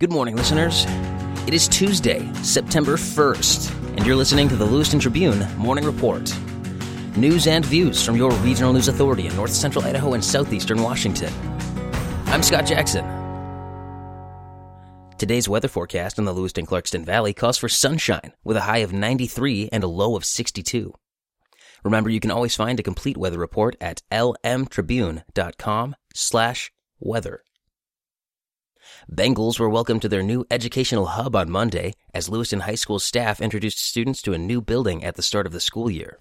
Good morning, listeners. It is Tuesday, September 1st, and you're listening to the Lewiston Tribune Morning Report. News and views from your regional news authority in north central Idaho and southeastern Washington. I'm Scott Jackson. Today's weather forecast in the Lewiston Clarkston Valley calls for sunshine with a high of 93 and a low of 62. Remember, you can always find a complete weather report at lmtribune.com slash weather. Bengals were welcomed to their new educational hub on Monday as Lewiston High School staff introduced students to a new building at the start of the school year.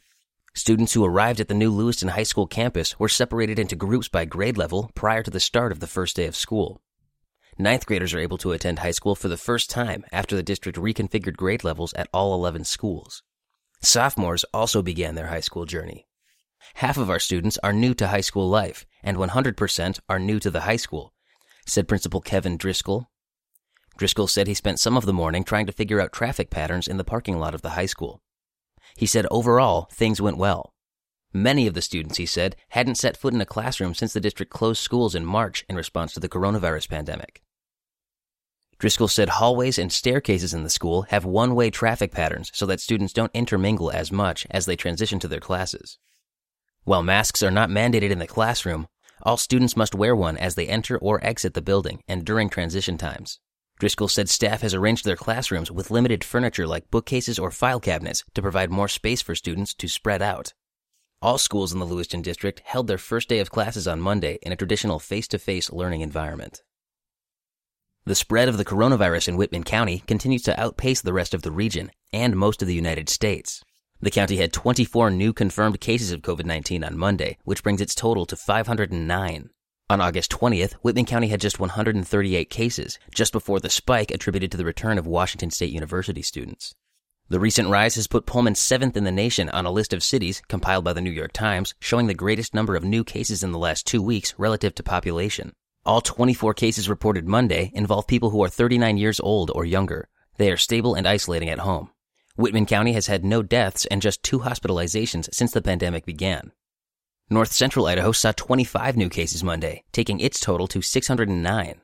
Students who arrived at the new Lewiston High School campus were separated into groups by grade level prior to the start of the first day of school. Ninth graders are able to attend high school for the first time after the district reconfigured grade levels at all 11 schools. Sophomores also began their high school journey. Half of our students are new to high school life, and 100% are new to the high school, said Principal Kevin Driscoll. Driscoll said he spent some of the morning trying to figure out traffic patterns in the parking lot of the high school. He said overall, things went well. Many of the students, he said, hadn't set foot in a classroom since the district closed schools in March in response to the coronavirus pandemic. Driscoll said hallways and staircases in the school have one way traffic patterns so that students don't intermingle as much as they transition to their classes. While masks are not mandated in the classroom, all students must wear one as they enter or exit the building and during transition times. Driscoll said staff has arranged their classrooms with limited furniture like bookcases or file cabinets to provide more space for students to spread out. All schools in the Lewiston district held their first day of classes on Monday in a traditional face to face learning environment. The spread of the coronavirus in Whitman County continues to outpace the rest of the region and most of the United States. The county had 24 new confirmed cases of COVID 19 on Monday, which brings its total to 509. On August 20th, Whitman County had just 138 cases, just before the spike attributed to the return of Washington State University students. The recent rise has put Pullman seventh in the nation on a list of cities compiled by the New York Times showing the greatest number of new cases in the last two weeks relative to population. All 24 cases reported Monday involve people who are 39 years old or younger. They are stable and isolating at home. Whitman County has had no deaths and just two hospitalizations since the pandemic began. North Central Idaho saw 25 new cases Monday, taking its total to 609.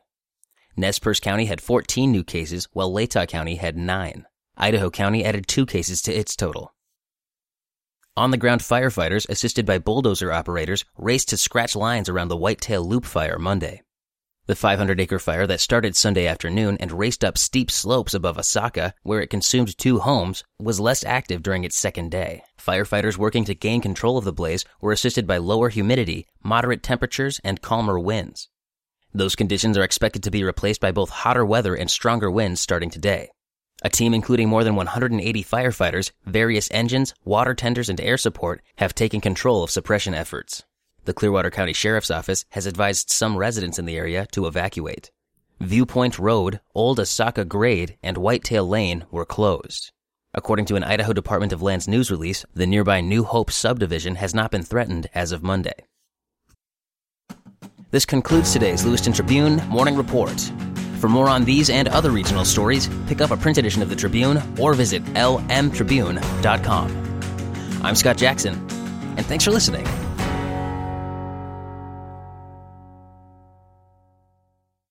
Nez Perce County had 14 new cases, while Latah County had 9. Idaho County added 2 cases to its total. On the ground firefighters, assisted by bulldozer operators, raced to scratch lines around the Whitetail Loop fire Monday. The 500 acre fire that started Sunday afternoon and raced up steep slopes above Ahsahka, where it consumed two homes, was less active during its second day. Firefighters working to gain control of the blaze were assisted by lower humidity, moderate temperatures, and calmer winds. Those conditions are expected to be replaced by both hotter weather and stronger winds starting today. A team including more than 180 firefighters, various engines, water tenders, and air support have taken control of suppression efforts. The Clearwater County Sheriff's Office has advised some residents in the area to evacuate. Viewpoint Road, Old Ahsahka Grade, and Whitetail Lane were closed. According to an Idaho Department of Lands news release, the nearby New Hope subdivision has not been threatened as of Monday. This concludes today's Lewiston Tribune Morning Report. For more on these and other regional stories, pick up a print edition of the Tribune or visit lmtribune.com. I'm Scott Jackson, and thanks for listening.